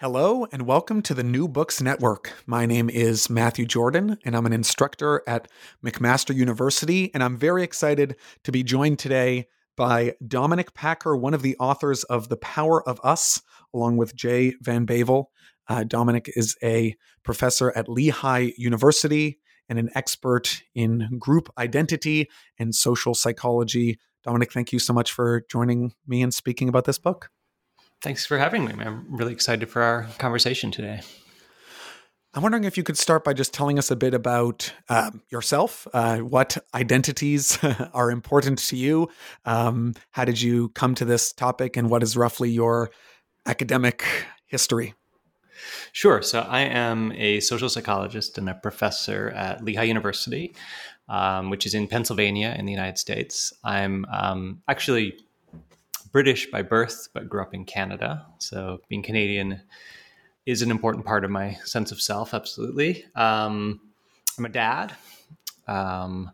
Hello, and welcome to the New Books Network. My name is Matthew Jordan, and I'm an instructor at McMaster University. And I'm very excited to be joined today by Dominic Packer, one of the authors of The Power of Us, along with Jay Van Bavel. Uh, Dominic is a professor at Lehigh University and an expert in group identity and social psychology. Dominic, thank you so much for joining me and speaking about this book. Thanks for having me. I'm really excited for our conversation today. I'm wondering if you could start by just telling us a bit about uh, yourself. Uh, what identities are important to you? Um, how did you come to this topic, and what is roughly your academic history? Sure. So, I am a social psychologist and a professor at Lehigh University, um, which is in Pennsylvania in the United States. I'm um, actually British by birth, but grew up in Canada. So being Canadian is an important part of my sense of self, absolutely. Um, I'm a dad um,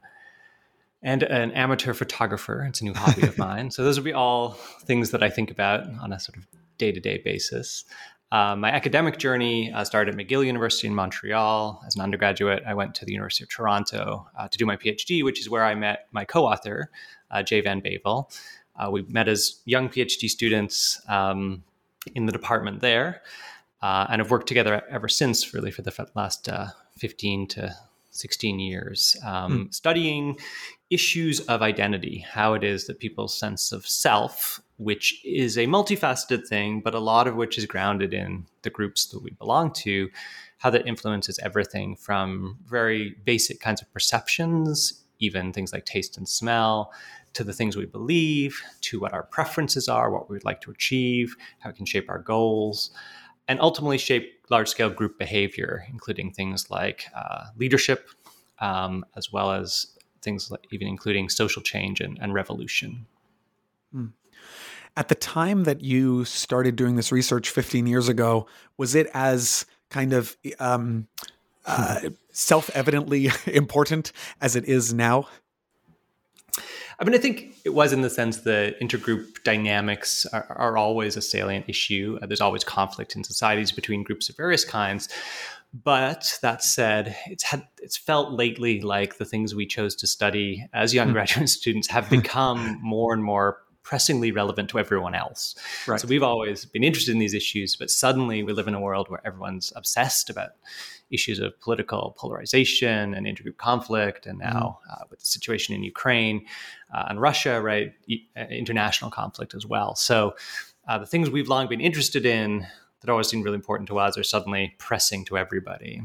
and an amateur photographer. It's a new hobby of mine. So those would be all things that I think about on a sort of day to day basis. Uh, my academic journey uh, started at McGill University in Montreal. As an undergraduate, I went to the University of Toronto uh, to do my PhD, which is where I met my co author, uh, Jay Van Bavel. Uh, we met as young PhD students um, in the department there uh, and have worked together ever since, really, for the last uh, 15 to 16 years, um, mm. studying issues of identity, how it is that people's sense of self, which is a multifaceted thing, but a lot of which is grounded in the groups that we belong to, how that influences everything from very basic kinds of perceptions, even things like taste and smell, to the things we believe, to what our preferences are, what we'd like to achieve, how it can shape our goals, and ultimately shape large scale group behavior, including things like uh, leadership, um, as well as things like even including social change and, and revolution. Hmm. At the time that you started doing this research 15 years ago, was it as kind of um, uh, self evidently important as it is now? I mean, I think it was in the sense that intergroup dynamics are, are always a salient issue. Uh, there's always conflict in societies between groups of various kinds. But that said, it's had it's felt lately like the things we chose to study as young hmm. graduate students have become more and more pressingly relevant to everyone else. Right. So we've always been interested in these issues, but suddenly we live in a world where everyone's obsessed about issues of political polarization and intergroup conflict, and now mm. uh, with the situation in Ukraine uh, and Russia, right, uh, international conflict as well. So uh, the things we've long been interested in that always seemed really important to us are suddenly pressing to everybody.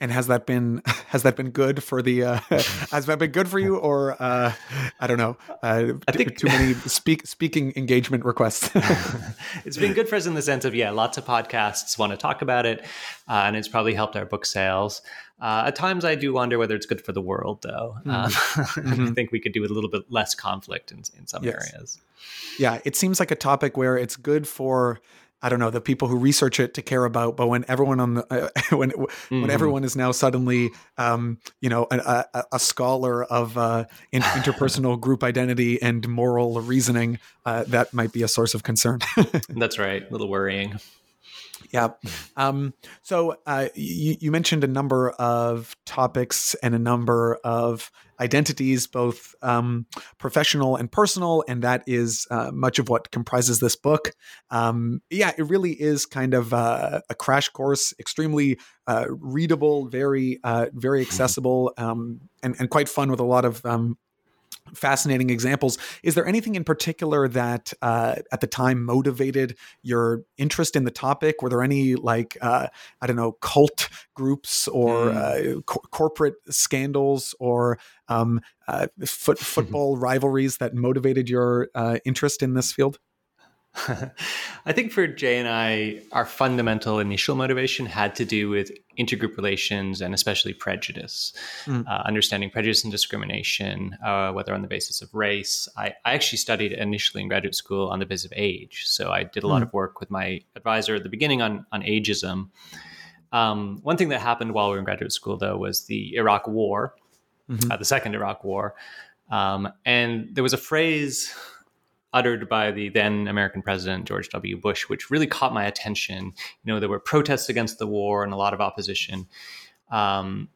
And has that been has that been good for the uh, has that been good for you or uh, I don't know uh, I think too many speak speaking engagement requests. it's been good for us in the sense of yeah, lots of podcasts want to talk about it, uh, and it's probably helped our book sales. Uh, at times, I do wonder whether it's good for the world, though. Mm-hmm. Um, mm-hmm. I think we could do with a little bit less conflict in, in some yes. areas. Yeah, it seems like a topic where it's good for I don't know the people who research it to care about, but when everyone on the uh, when mm-hmm. when everyone is now suddenly um, you know a, a, a scholar of uh, interpersonal group identity and moral reasoning, uh, that might be a source of concern. That's right, a little worrying. Yeah. Um, so uh, you, you, mentioned a number of topics and a number of identities, both um, professional and personal, and that is uh, much of what comprises this book. Um, yeah, it really is kind of uh, a crash course, extremely uh, readable, very, uh, very mm-hmm. accessible, um, and, and quite fun with a lot of um, fascinating examples. Is there anything in particular that uh, at the time motivated your interest in the topic? Were there any like uh, I don't know cult groups or mm. uh, co- corporate scandals or um, uh, foot, football rivalries that motivated your uh, interest in this field? I think for Jay and I, our fundamental initial motivation had to do with intergroup relations and especially prejudice, mm. uh, understanding prejudice and discrimination, uh, whether on the basis of race. I, I, actually studied initially in graduate school on the basis of age. So I did a lot mm. of work with my advisor at the beginning on, on ageism. Um, one thing that happened while we were in graduate school, though, was the Iraq War, mm-hmm. uh, the second Iraq War. Um, and there was a phrase uttered by the then American president George W. Bush, which really caught my attention. You know, there were protests against the war and a lot of opposition um,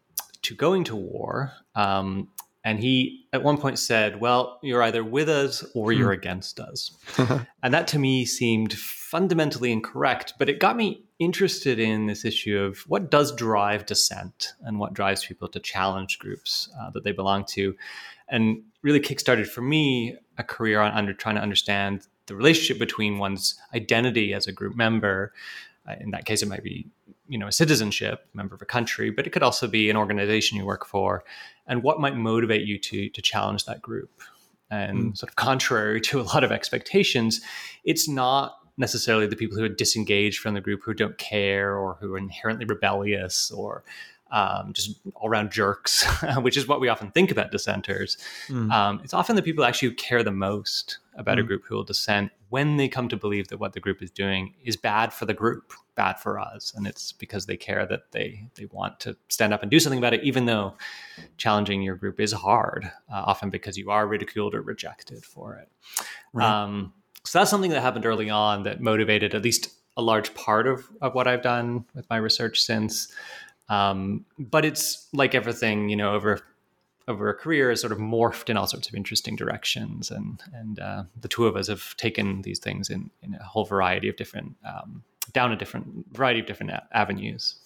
to going to war. Um, and he at one point said, Well, you're either with us or you're hmm. against us. and that to me seemed fundamentally incorrect, but it got me interested in this issue of what does drive dissent and what drives people to challenge groups uh, that they belong to. And really kickstarted for me a career on under trying to understand the relationship between one's identity as a group member. Uh, in that case, it might be you know a citizenship, member of a country, but it could also be an organization you work for, and what might motivate you to to challenge that group. And mm. sort of contrary to a lot of expectations, it's not necessarily the people who are disengaged from the group who don't care or who are inherently rebellious or um, just all around jerks, which is what we often think about dissenters. Mm. Um, it's often the people actually who care the most about mm. a group who will dissent when they come to believe that what the group is doing is bad for the group, bad for us, and it's because they care that they they want to stand up and do something about it, even though challenging your group is hard, uh, often because you are ridiculed or rejected for it. Right. Um, so that's something that happened early on that motivated at least a large part of, of what I've done with my research since. Um, but it's like everything, you know, over over a career has sort of morphed in all sorts of interesting directions, and and uh, the two of us have taken these things in in a whole variety of different um, down a different variety of different a- avenues.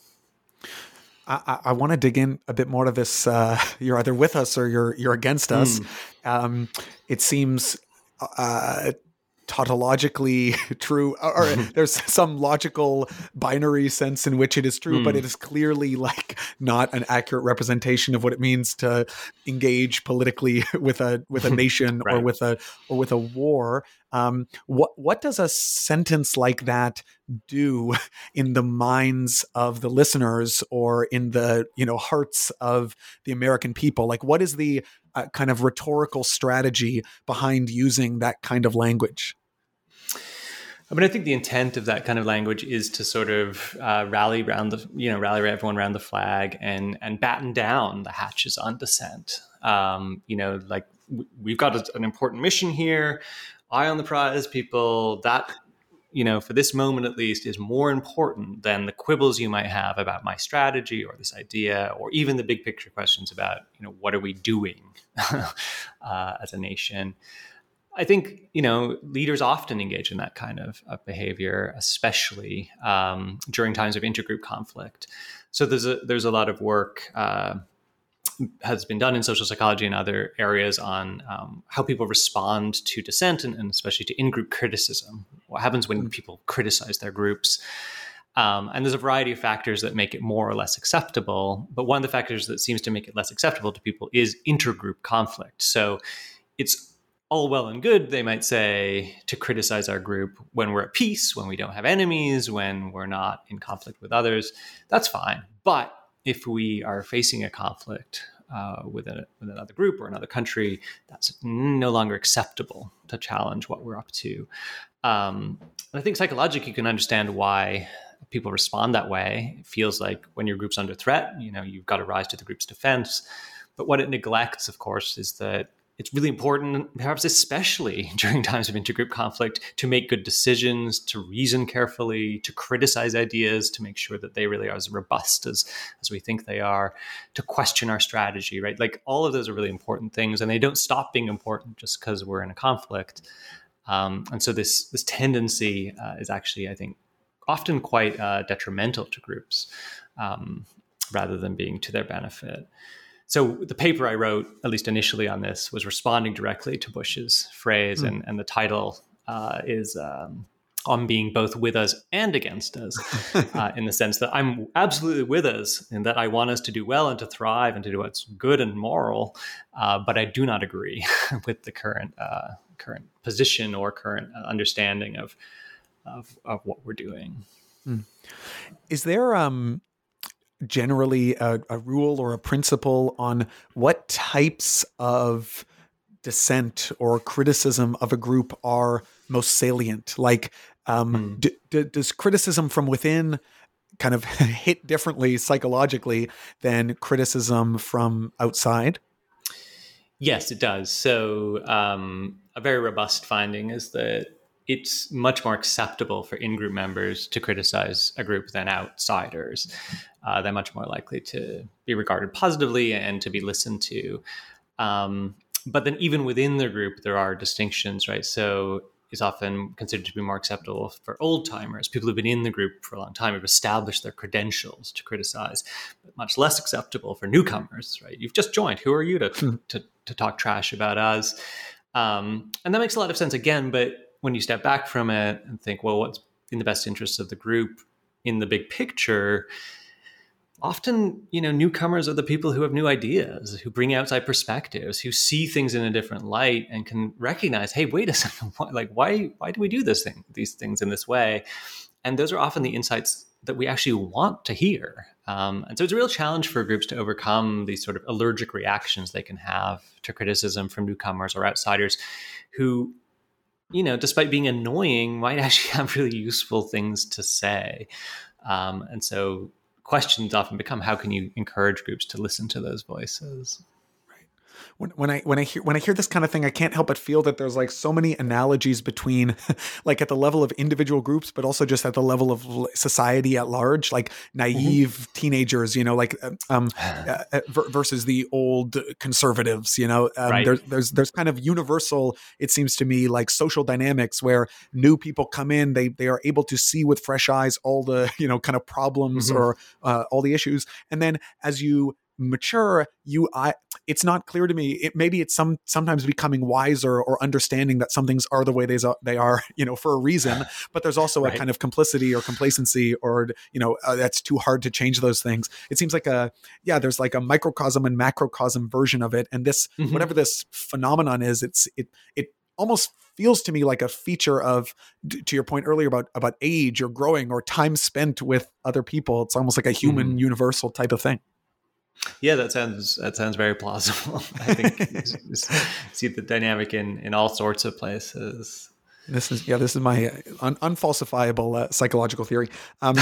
I, I want to dig in a bit more to this. Uh, you're either with us or you're you're against us. Mm. Um, it seems uh, tautologically true or there's some logical binary sense in which it is true mm. but hmm. it is clearly like not an accurate representation of what it means to engage politically with a with a nation right. or with a or with a war um, what what does a sentence like that do in the minds of the listeners or in the you know hearts of the American people? Like, what is the uh, kind of rhetorical strategy behind using that kind of language? I mean, I think the intent of that kind of language is to sort of uh, rally around the, you know, rally everyone around the flag and and batten down the hatches on dissent. Um, you know, like we've got an important mission here. Eye on the prize, people. That you know, for this moment at least, is more important than the quibbles you might have about my strategy or this idea, or even the big picture questions about, you know, what are we doing uh, as a nation. I think you know leaders often engage in that kind of, of behavior, especially um, during times of intergroup conflict. So there's a there's a lot of work uh, has been done in social psychology and other areas on um, how people respond to dissent and, and especially to in-group criticism. What happens when mm. people criticize their groups? Um, and there's a variety of factors that make it more or less acceptable. But one of the factors that seems to make it less acceptable to people is intergroup conflict. So it's all well and good, they might say, to criticize our group when we're at peace, when we don't have enemies, when we're not in conflict with others. That's fine. But if we are facing a conflict uh, with, a, with another group or another country, that's no longer acceptable to challenge what we're up to. Um, I think psychologically, you can understand why people respond that way. It feels like when your group's under threat, you know, you've got to rise to the group's defense. But what it neglects, of course, is that it's really important, perhaps especially during times of intergroup conflict, to make good decisions, to reason carefully, to criticize ideas, to make sure that they really are as robust as, as we think they are, to question our strategy, right? Like all of those are really important things, and they don't stop being important just because we're in a conflict. Um, and so this this tendency uh, is actually, I think, often quite uh, detrimental to groups um, rather than being to their benefit. So the paper I wrote, at least initially on this, was responding directly to Bush's phrase, mm. and, and the title uh, is um, on being both with us and against us, uh, in the sense that I'm absolutely with us and that I want us to do well and to thrive and to do what's good and moral, uh, but I do not agree with the current uh, current position or current understanding of of, of what we're doing. Hmm. Is there um generally a, a rule or a principle on what types of dissent or criticism of a group are most salient? Like, um, mm. d- d- does criticism from within kind of hit differently psychologically than criticism from outside? Yes, it does. So, um, a very robust finding is that it's much more acceptable for in-group members to criticize a group than outsiders. Uh, they're much more likely to be regarded positively and to be listened to. Um, but then, even within the group, there are distinctions, right? So is often considered to be more acceptable for old timers, people who've been in the group for a long time, have established their credentials to criticize, but much less acceptable for newcomers, right? You've just joined. Who are you to, hmm. to, to talk trash about us? Um, and that makes a lot of sense again, but when you step back from it and think, well, what's in the best interest of the group in the big picture? Often, you know, newcomers are the people who have new ideas, who bring outside perspectives, who see things in a different light and can recognize, hey, wait a second, why, like why why do we do this thing, these things in this way? And those are often the insights that we actually want to hear. Um, and so it's a real challenge for groups to overcome these sort of allergic reactions they can have to criticism from newcomers or outsiders who you know, despite being annoying, might actually have really useful things to say. Um, and so questions often become how can you encourage groups to listen to those voices? When, when I when I hear when I hear this kind of thing, I can't help but feel that there's like so many analogies between, like at the level of individual groups, but also just at the level of society at large, like naive mm-hmm. teenagers, you know, like uh, um, uh, uh versus the old conservatives, you know. Um, right. there's there's there's kind of universal, it seems to me, like social dynamics where new people come in, they they are able to see with fresh eyes all the you know kind of problems mm-hmm. or uh, all the issues, and then as you mature you i it's not clear to me it maybe it's some sometimes becoming wiser or understanding that some things are the way they, they are you know for a reason but there's also right. a kind of complicity or complacency or you know uh, that's too hard to change those things it seems like a yeah there's like a microcosm and macrocosm version of it and this mm-hmm. whatever this phenomenon is it's it it almost feels to me like a feature of to your point earlier about about age or growing or time spent with other people it's almost like a human mm. universal type of thing yeah, that sounds that sounds very plausible. I think see the dynamic in in all sorts of places. This is yeah. This is my un- unfalsifiable uh, psychological theory. Um,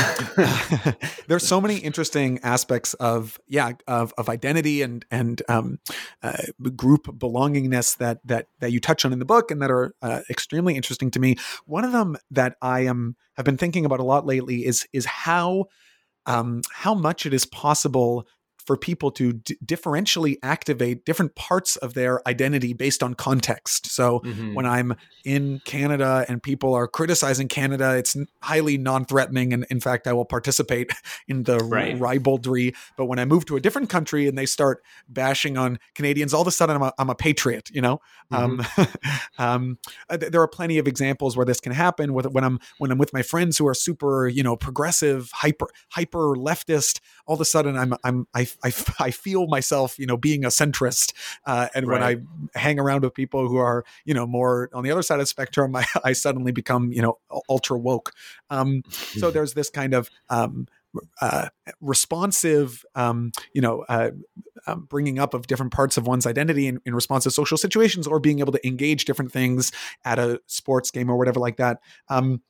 there's so many interesting aspects of yeah of, of identity and and um, uh, group belongingness that that that you touch on in the book and that are uh, extremely interesting to me. One of them that I am have been thinking about a lot lately is is how um, how much it is possible for people to d- differentially activate different parts of their identity based on context. So mm-hmm. when I'm in Canada and people are criticizing Canada, it's highly non-threatening, and in fact, I will participate in the right. ribaldry. But when I move to a different country and they start bashing on Canadians, all of a sudden I'm a, I'm a patriot. You know, mm-hmm. um, um, there are plenty of examples where this can happen. With when I'm when I'm with my friends who are super, you know, progressive, hyper hyper leftist, all of a sudden I'm I'm I I, I feel myself, you know, being a centrist. Uh, and right. when I hang around with people who are, you know, more on the other side of the spectrum, I, I suddenly become, you know, ultra woke. Um, so there's this kind of um, uh, responsive, um, you know, uh, um, bringing up of different parts of one's identity in, in, response to social situations, or being able to engage different things at a sports game or whatever like that. Um,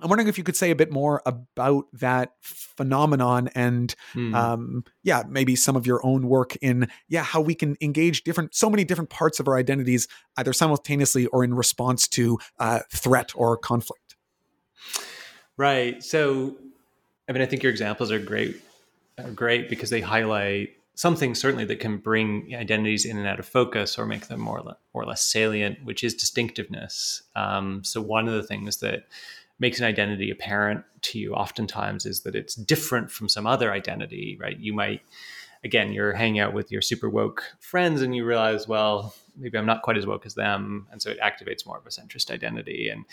I'm wondering if you could say a bit more about that phenomenon and, mm. um, yeah, maybe some of your own work in, yeah, how we can engage different, so many different parts of our identities, either simultaneously or in response to uh, threat or conflict. Right. So, I mean, I think your examples are great, are great because they highlight something certainly that can bring identities in and out of focus or make them more or less salient, which is distinctiveness. Um, so, one of the things that makes an identity apparent to you oftentimes is that it's different from some other identity, right? You might, again, you're hanging out with your super woke friends and you realize, well, maybe I'm not quite as woke as them. And so it activates more of a centrist identity. And,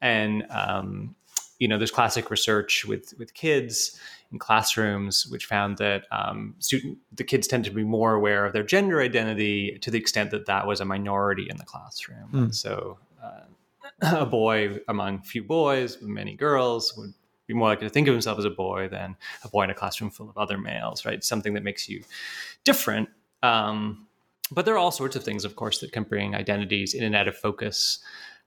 and, um, you know, there's classic research with, with kids in classrooms, which found that um, student the kids tend to be more aware of their gender identity to the extent that that was a minority in the classroom. Mm. So, uh, a boy among few boys, many girls would be more likely to think of himself as a boy than a boy in a classroom full of other males, right? Something that makes you different. Um, but there are all sorts of things, of course, that can bring identities in and out of focus,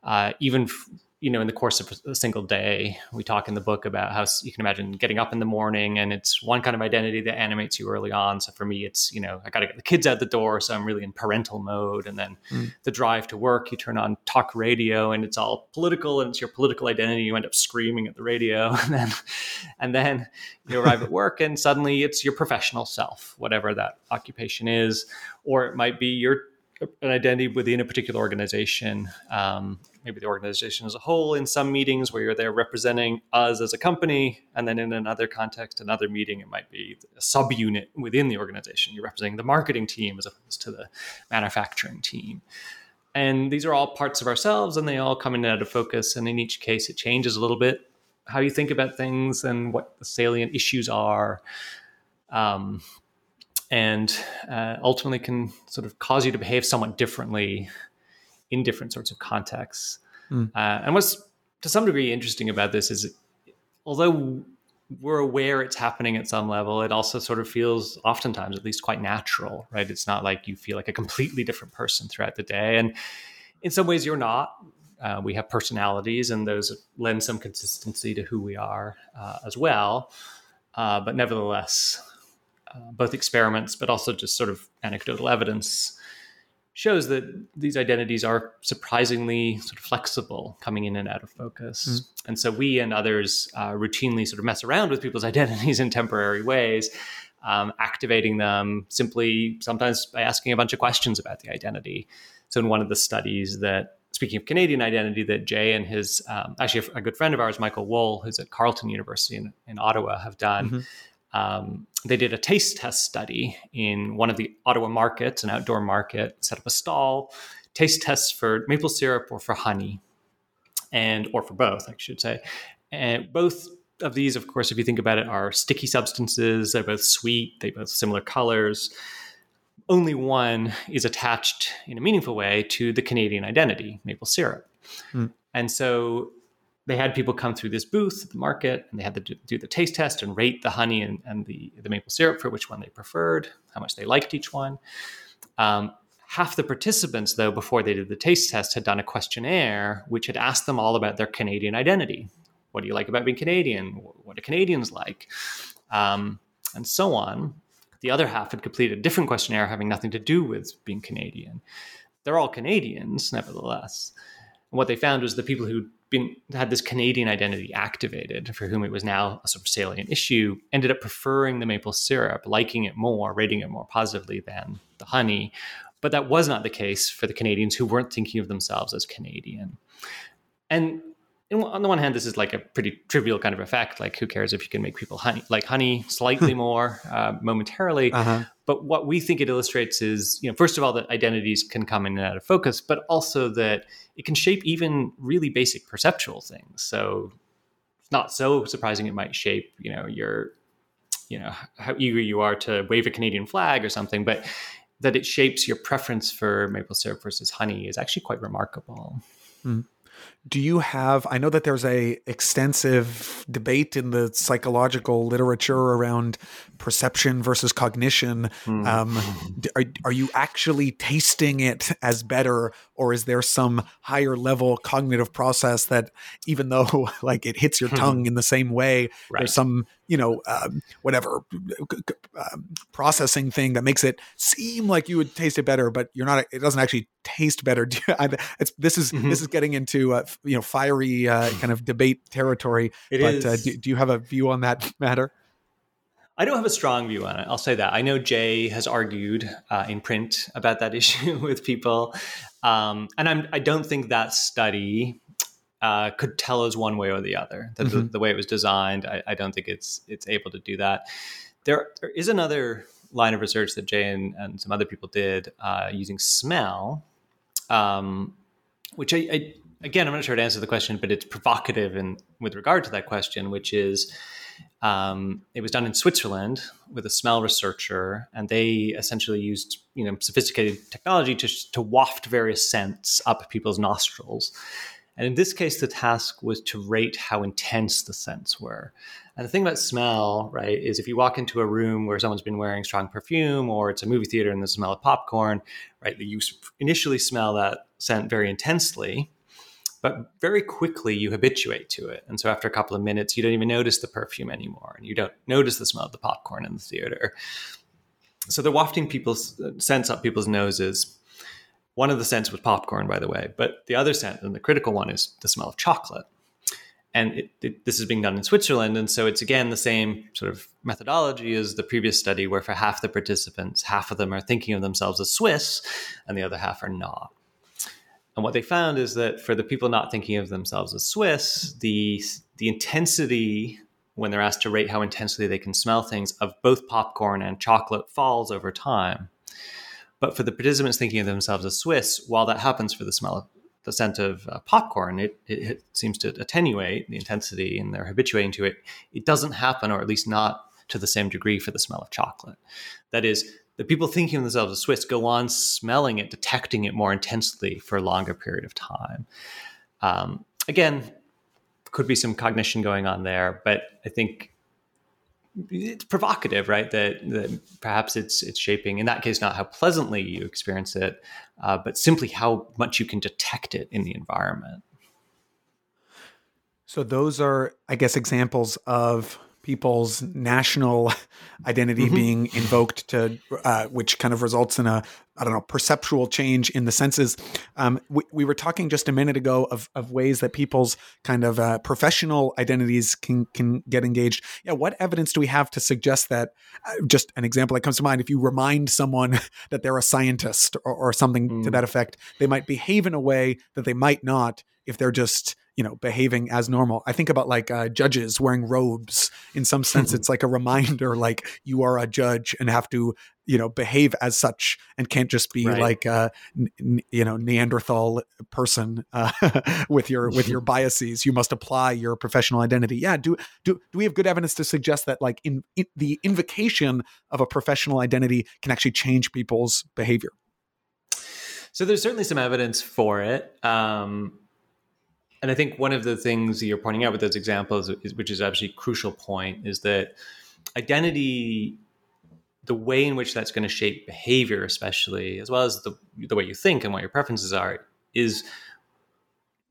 uh, even f- you know, in the course of a single day, we talk in the book about how you can imagine getting up in the morning and it's one kind of identity that animates you early on. So for me, it's, you know, I got to get the kids out the door. So I'm really in parental mode. And then mm. the drive to work, you turn on talk radio and it's all political and it's your political identity. You end up screaming at the radio. And then, and then you arrive at work and suddenly it's your professional self, whatever that occupation is. Or it might be your an identity within a particular organization, um, maybe the organization as a whole in some meetings where you're there representing us as a company. And then in another context, another meeting, it might be a subunit within the organization. You're representing the marketing team as opposed to the manufacturing team. And these are all parts of ourselves and they all come in and out of focus. And in each case, it changes a little bit how you think about things and what the salient issues are. Um, and uh, ultimately can sort of cause you to behave somewhat differently in different sorts of contexts. Mm. Uh, and what's to some degree interesting about this is, although we're aware it's happening at some level, it also sort of feels oftentimes at least quite natural, right? It's not like you feel like a completely different person throughout the day. And in some ways, you're not. Uh, we have personalities, and those lend some consistency to who we are uh, as well. Uh, but nevertheless, uh, both experiments, but also just sort of anecdotal evidence shows that these identities are surprisingly sort of flexible coming in and out of focus. Mm. And so we and others uh, routinely sort of mess around with people's identities in temporary ways, um, activating them simply sometimes by asking a bunch of questions about the identity. So in one of the studies that speaking of Canadian identity, that Jay and his um, actually a, good friend of ours, Michael Wohl, who's at Carleton University in, in Ottawa, have done. Mm-hmm um, they did a taste test study in one of the Ottawa markets, an outdoor market, set up a stall, taste tests for maple syrup or for honey, and or for both, I should say. And both of these, of course, if you think about it, are sticky substances. They're both sweet. They both similar colors. Only one is attached in a meaningful way to the Canadian identity, maple syrup. Mm. And so they had people come through this booth at the market and they had to do the taste test and rate the honey and, and the, the maple syrup for which one they preferred, how much they liked each one. Um, half the participants, though, before they did the taste test, had done a questionnaire which had asked them all about their Canadian identity. What do you like about being Canadian? What do Canadians like? Um, and so on. The other half had completed a different questionnaire having nothing to do with being Canadian. They're all Canadians, nevertheless. And what they found was the people who been had this Canadian identity activated, for whom it was now a sort of salient issue, ended up preferring the maple syrup, liking it more, rating it more positively than the honey. But that was not the case for the Canadians who weren't thinking of themselves as Canadian. And on the one hand, this is like a pretty trivial kind of effect. Like, who cares if you can make people honey like honey slightly more uh, momentarily? Uh-huh. But what we think it illustrates is, you know, first of all, that identities can come in and out of focus, but also that it can shape even really basic perceptual things. So, it's not so surprising it might shape, you know, your, you know, how eager you are to wave a Canadian flag or something, but that it shapes your preference for maple syrup versus honey is actually quite remarkable. Mm do you have i know that there's a extensive debate in the psychological literature around perception versus cognition mm. um, are, are you actually tasting it as better or is there some higher level cognitive process that even though like it hits your tongue in the same way right. there's some you know um, whatever um, processing thing that makes it seem like you would taste it better but you're not it doesn't actually taste better it's, this is mm-hmm. this is getting into uh, you know fiery uh, kind of debate territory it but uh, do, do you have a view on that matter I don't have a strong view on it. I'll say that. I know Jay has argued uh, in print about that issue with people, um, and I'm, I do not think that study uh, could tell us one way or the other. The, mm-hmm. the, the way it was designed, I, I, don't think it's it's able to do that. There, there is another line of research that Jay and, and some other people did uh, using smell, um, which I, I again, I'm not sure to answer the question, but it's provocative in with regard to that question, which is um, it was done in Switzerland with a smell researcher, and they essentially used you know sophisticated technology to to waft various scents up people's nostrils. And in this case, the task was to rate how intense the scents were. And the thing about smell, right, is if you walk into a room where someone's been wearing strong perfume or it's a movie theater and the smell of popcorn, right, you initially smell that scent very intensely but very quickly you habituate to it. And so after a couple of minutes, you don't even notice the perfume anymore, and you don't notice the smell of the popcorn in the theater. So they're wafting people's scents up people's noses. One of the scents was popcorn, by the way, but the other scent, and the critical one, is the smell of chocolate. And it, it, this is being done in Switzerland, and so it's again the same sort of methodology as the previous study, where for half the participants, half of them are thinking of themselves as Swiss, and the other half are not. And what they found is that for the people not thinking of themselves as Swiss, the the intensity when they're asked to rate how intensely they can smell things of both popcorn and chocolate falls over time. But for the participants thinking of themselves as Swiss, while that happens for the smell of the scent of uh, popcorn, it, it, it, seems to attenuate the intensity and they're habituating to it. It doesn't happen, or at least not to the same degree, for the smell of chocolate. That is, the people thinking of themselves as Swiss go on smelling it, detecting it more intensely for a longer period of time. Um, again, could be some cognition going on there, but I think it's provocative, right? That, that perhaps it's it's shaping in that case not how pleasantly you experience it, uh, but simply how much you can detect it in the environment. So those are, I guess, examples of people's national identity mm-hmm. being invoked to uh, which kind of results in a i don't know perceptual change in the senses um, we, we, were talking just a minute ago of, of ways that people's kind of uh, professional identities can can get engaged yeah what evidence do we have to suggest that uh, just an example that comes to mind if you remind someone that they're a scientist or, or something mm. to that effect they might behave in a way that they might not if they're just you know behaving as normal. I think about like uh, judges wearing robes. In some sense it's like a reminder like you are a judge and have to you know behave as such and can't just be right. like a n- you know neanderthal person uh, with your with your biases. You must apply your professional identity. Yeah do do do we have good evidence to suggest that like in, in the invocation of a professional identity can actually change people's behavior? So there's certainly some evidence for it um, and I think one of the things that you're pointing out with those examples, which is actually a crucial point, is that identity, the way in which that's going to shape behavior, especially as well as the the way you think and what your preferences are, is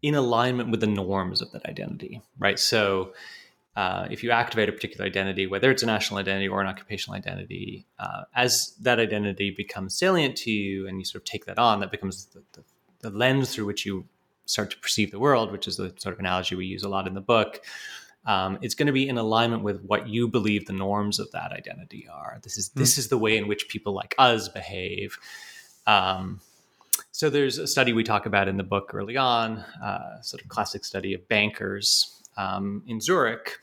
in alignment with the norms of that identity, right? So. Uh, if you activate a particular identity, whether it's a national identity or an occupational identity, uh, as that identity becomes salient to you and you sort of take that on, that becomes the, the, the lens through which you start to perceive the world, which is the sort of analogy we use a lot in the book, um, it's going to be in alignment with what you believe the norms of that identity are. This is this hmm. is the way in which people like us behave. Um, so there's a study we talk about in the book early on, uh, sort of classic study of bankers um, in Zurich,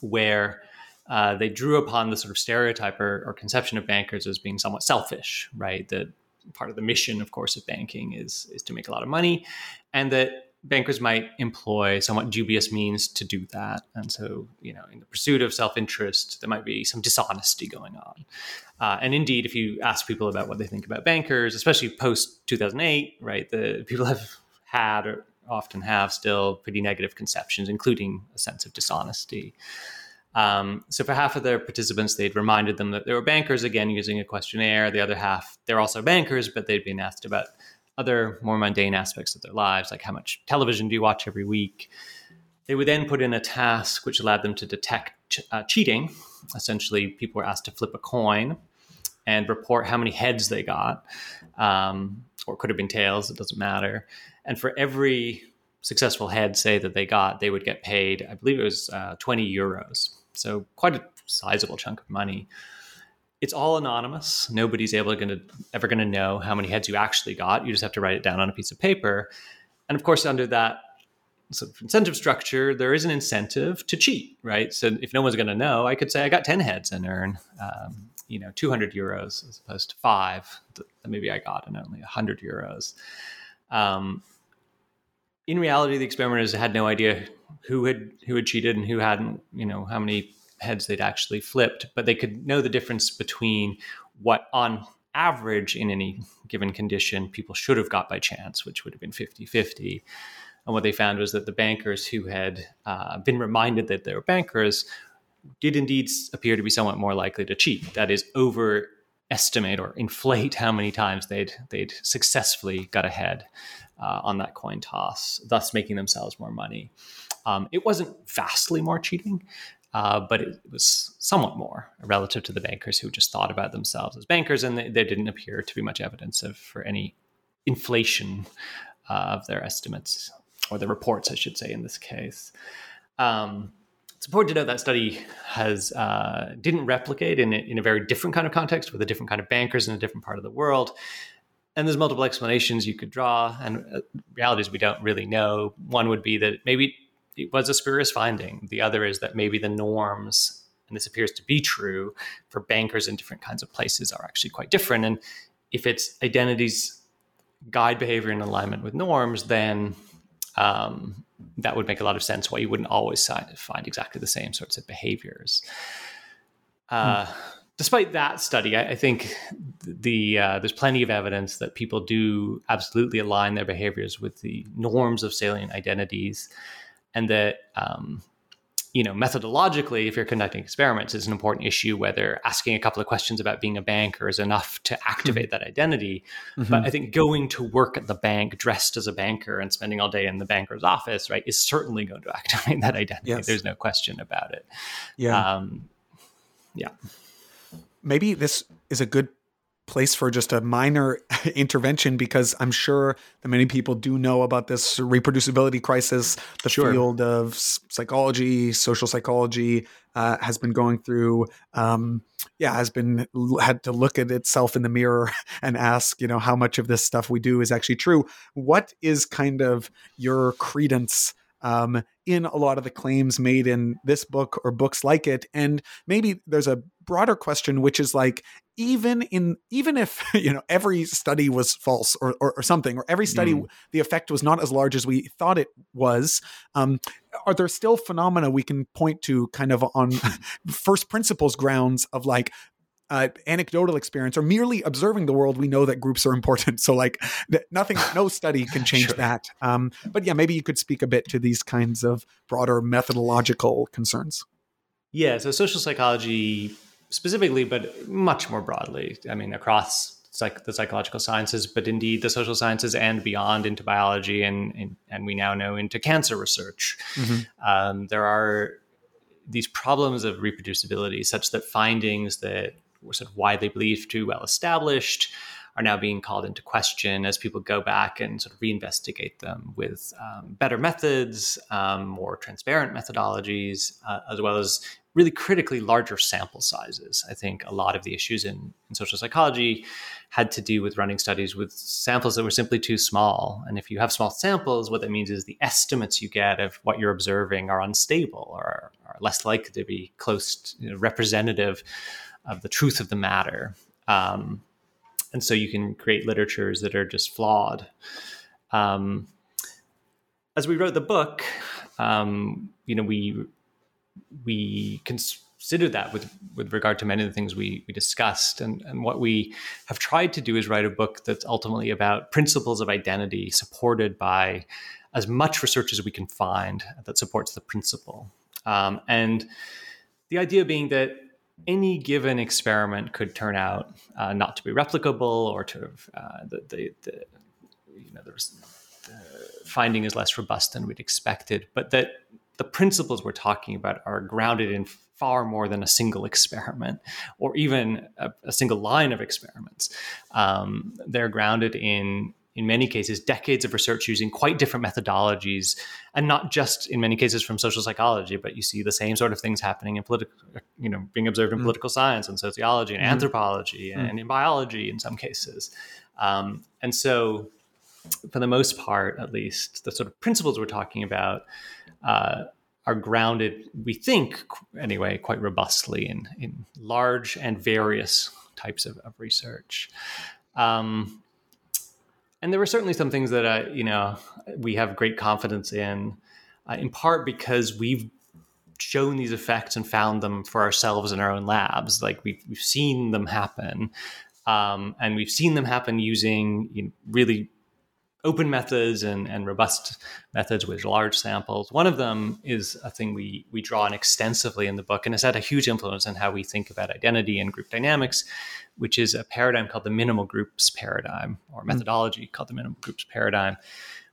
where uh, they drew upon the sort of stereotype or, or, conception of bankers as being somewhat selfish, right? That part of the mission, of course, of banking is is to make a lot of money, and that bankers might employ somewhat dubious means to do that. And so, you know, in the pursuit of self interest, there might be some dishonesty going on. Uh, and indeed, if you ask people about what they think about bankers, especially post 2008, right, the people have had or often have still pretty negative conceptions, including a sense of dishonesty. Um, so for half of their participants, they'd reminded them that they were bankers, again, using a questionnaire. The other half, they're also bankers, but they'd been asked about other more mundane aspects of their lives, like how much television do you watch every week? They would then put in a task which allowed them to detect uh, cheating. Essentially, people were asked to flip a coin and report how many heads they got, um, or could have been tails, it doesn't matter. And for every successful head, say that they got, they would get paid, I believe it was uh, 20 euros. So quite a sizable chunk of money. It's all anonymous. Nobody's able to ever going to know how many heads you actually got. You just have to write it down on a piece of paper. And of course, under that sort of incentive structure, there is an incentive to cheat, right? So if no one's going to know, I could say I got 10 heads and earn, um, you know, 200 euros as opposed to five that maybe I got and only 100 euros. Um, in reality, the experimenters had no idea who had who had cheated and who hadn't. You know how many heads they'd actually flipped, but they could know the difference between what on average in any given condition people should have got by chance, which would have been 50 50. And what they found was that the bankers who had uh, been reminded that they were bankers did indeed appear to be somewhat more likely to cheat. That is, overestimate or inflate how many times they'd they'd successfully got ahead uh, on that coin toss, thus making themselves more money. Um, it wasn't vastly more cheating, uh, but it was somewhat more relative to the bankers who just thought about themselves as bankers, and there didn't appear to be much evidence of for any inflation uh, of their estimates or the reports, I should say, in this case. Um, it's important to note that study has uh, didn't replicate in, in a very different kind of context with a different kind of bankers in a different part of the world. And there's multiple explanations you could draw, and uh, realities we don't really know. One would be that maybe it was a spurious finding. The other is that maybe the norms, and this appears to be true for bankers in different kinds of places, are actually quite different. And if it's identities guide behavior in alignment with norms, then um, that would make a lot of sense why you wouldn't always find exactly the same sorts of behaviors. Uh, hmm. Despite that study, I, I think the uh, there's plenty of evidence that people do absolutely align their behaviors with the norms of salient identities, and that um, you know methodologically if you're conducting experiments is an important issue whether asking a couple of questions about being a banker is enough to activate mm-hmm. that identity mm-hmm. but i think going to work at the bank dressed as a banker and spending all day in the banker's office right is certainly going to activate that identity yes. there's no question about it yeah um, yeah maybe this is a good place for just a minor intervention because I'm sure that many people do know about this reproducibility crisis. The sure. field of psychology, social psychology, uh, has been going through. Um, yeah, has been had to look at itself in the mirror and ask, you know, how much of this stuff we do is actually true. What is kind of your credence um, in a lot of the claims made in this book or books like it. And maybe there's a broader question, which is like, even in even if you know every study was false or, or, or something or every study mm. the effect was not as large as we thought it was um, are there still phenomena we can point to kind of on first principles grounds of like uh, anecdotal experience or merely observing the world, we know that groups are important. So, like, nothing, no study can change sure. that. Um, but yeah, maybe you could speak a bit to these kinds of broader methodological concerns. Yeah, so social psychology specifically, but much more broadly. I mean, across psych- the psychological sciences, but indeed the social sciences and beyond into biology, and and, and we now know into cancer research. Mm-hmm. Um, there are these problems of reproducibility, such that findings that were sort of widely believed to well established are now being called into question as people go back and sort of reinvestigate them with um, better methods, um, more transparent methodologies, uh, as well as really critically larger sample sizes. I think a lot of the issues in, in social psychology had to do with running studies with samples that were simply too small. And if you have small samples, what that means is the estimates you get of what you're observing are unstable or are less likely to be close, you know, representative of the truth of the matter. Um, and so you can create literatures that are just flawed. Um, as we wrote the book, um, you know, we we considered that with with regard to many of the things we we discussed, and and what we have tried to do is write a book that's ultimately about principles of identity, supported by as much research as we can find that supports the principle, um, and the idea being that any given experiment could turn out uh, not to be replicable or to have uh, the, the, the, you know the finding is less robust than we'd expected, but that the principles we're talking about are grounded in far more than a single experiment or even a, a single line of experiments. Um, they're grounded in in many cases, decades of research using quite different methodologies, and not just in many cases from social psychology, but you see the same sort of things happening in political, you know, being observed in mm. political science and sociology and mm. anthropology mm. and in biology in some cases. Um, and so, for the most part, at least, the sort of principles we're talking about uh, are grounded, we think, anyway, quite robustly in, in large and various types of, of research. Um, and there were certainly some things that uh, you know we have great confidence in, uh, in part because we've shown these effects and found them for ourselves in our own labs. Like we've, we've seen them happen, um, and we've seen them happen using you know, really open methods and, and robust methods with large samples. One of them is a thing we we draw on extensively in the book, and has had a huge influence on how we think about identity and group dynamics, which is a paradigm called the minimal groups paradigm, or hmm. methodology mm. called the minimal groups paradigm,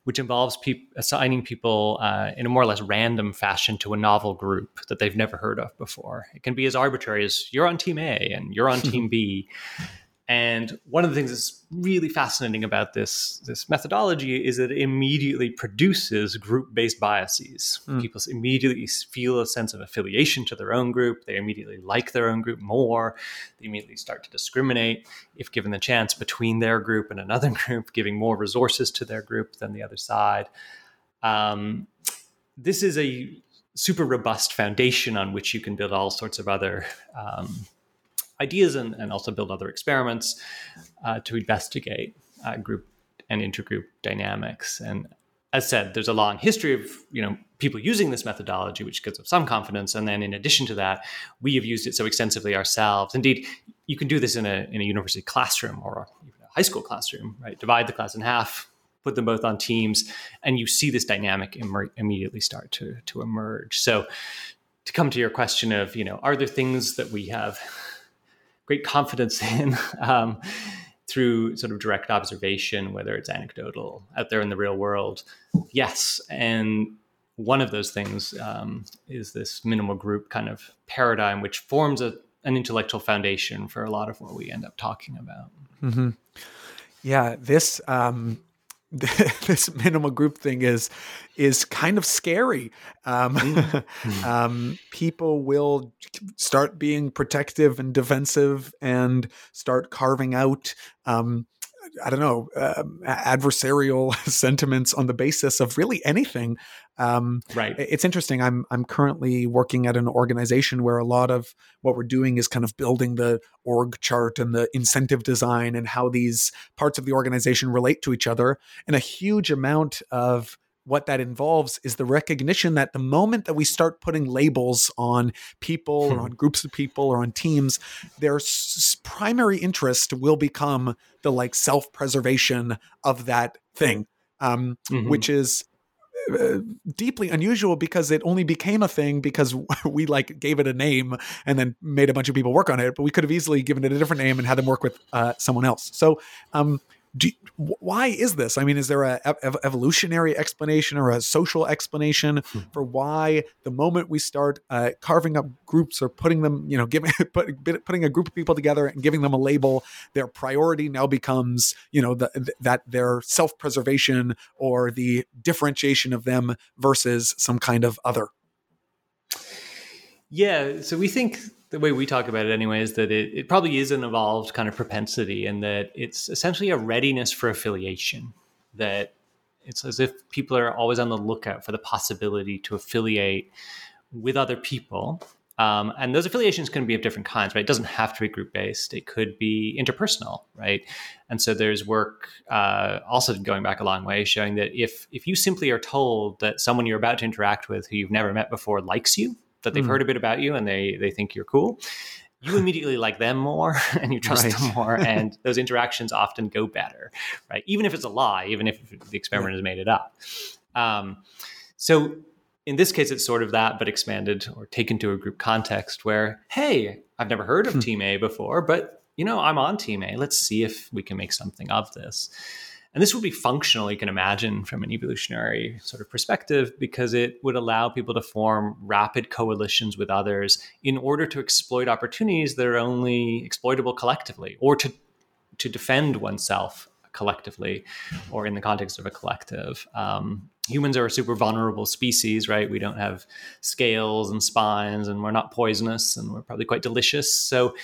which involves pe- assigning people uh, in a more or less random fashion to a novel group that they've never heard of before. It can be as arbitrary as you're on team A and you're on team B. And one of the things that's really fascinating about this, this methodology is that it immediately produces group based biases. Mm. People immediately feel a sense of affiliation to their own group. They immediately like their own group more. They immediately start to discriminate, if given the chance, between their group and another group, giving more resources to their group than the other side. Um, this is a super robust foundation on which you can build all sorts of other um, ideas and, and also build other experiments uh, to investigate uh, group and intergroup dynamics. And as said, there's a long history of you know people using this methodology, which gives us some confidence. And then in addition to that, we have used it so extensively ourselves. Indeed, you can do this in a in a university classroom or even a high school classroom, right? Divide the class in half, put them both on teams, and you see this dynamic Im- immediately start to to emerge. So, to come to your question of you know, are there things that we have great confidence in um, through sort of direct observation, whether it's anecdotal out there in the real world. Yes, and one of those things um, is this minimal group kind of paradigm, which forms a, an intellectual foundation for a lot of what we end up talking about. Mm-hmm. Yeah, this um, this minimal group thing is is kind of scary. Um, mm-hmm. um, people will start being protective and defensive and start carving out um, I don't know, uh, adversarial sentiments on the basis of really anything. Um, right. It's interesting. I'm I'm currently working at an organization where a lot of what we're doing is kind of building the org chart and the incentive design and how these parts of the organization relate to each other. And a huge amount of what that involves is the recognition that the moment that we start putting labels on people or on hmm. groups of people or on teams, their s- primary interest will become the like self preservation of that thing, um, mm-hmm. which is uh, deeply unusual because it only became a thing because we like gave it a name and then made a bunch of people work on it but we could have easily given it a different name and had them work with uh, someone else so um, do, why is this? I mean, is there a ev- evolutionary explanation or a social explanation hmm. for why the moment we start uh, carving up groups or putting them, you know, giving put, putting a group of people together and giving them a label, their priority now becomes, you know, the, that their self preservation or the differentiation of them versus some kind of other. Yeah, so we think the way we talk about it anyway is that it, it probably is an evolved kind of propensity and that it's essentially a readiness for affiliation that it's as if people are always on the lookout for the possibility to affiliate with other people. Um, and those affiliations can be of different kinds right? It doesn't have to be group based it could be interpersonal right? And so there's work uh, also going back a long way showing that if if you simply are told that someone you're about to interact with who you've never met before likes you that they've mm. heard a bit about you and they they think you're cool you immediately like them more and you trust right. them more and those interactions often go better right even if it's a lie even if the experiment has made it up um, so in this case it's sort of that but expanded or taken to a group context where hey i've never heard of hmm. team a before but you know i'm on team a let's see if we can make something of this and this would be functional, you can imagine, from an evolutionary sort of perspective, because it would allow people to form rapid coalitions with others in order to exploit opportunities that are only exploitable collectively or to, to defend oneself collectively or in the context of a collective. Um, humans are a super vulnerable species, right? We don't have scales and spines, and we're not poisonous, and we're probably quite delicious. So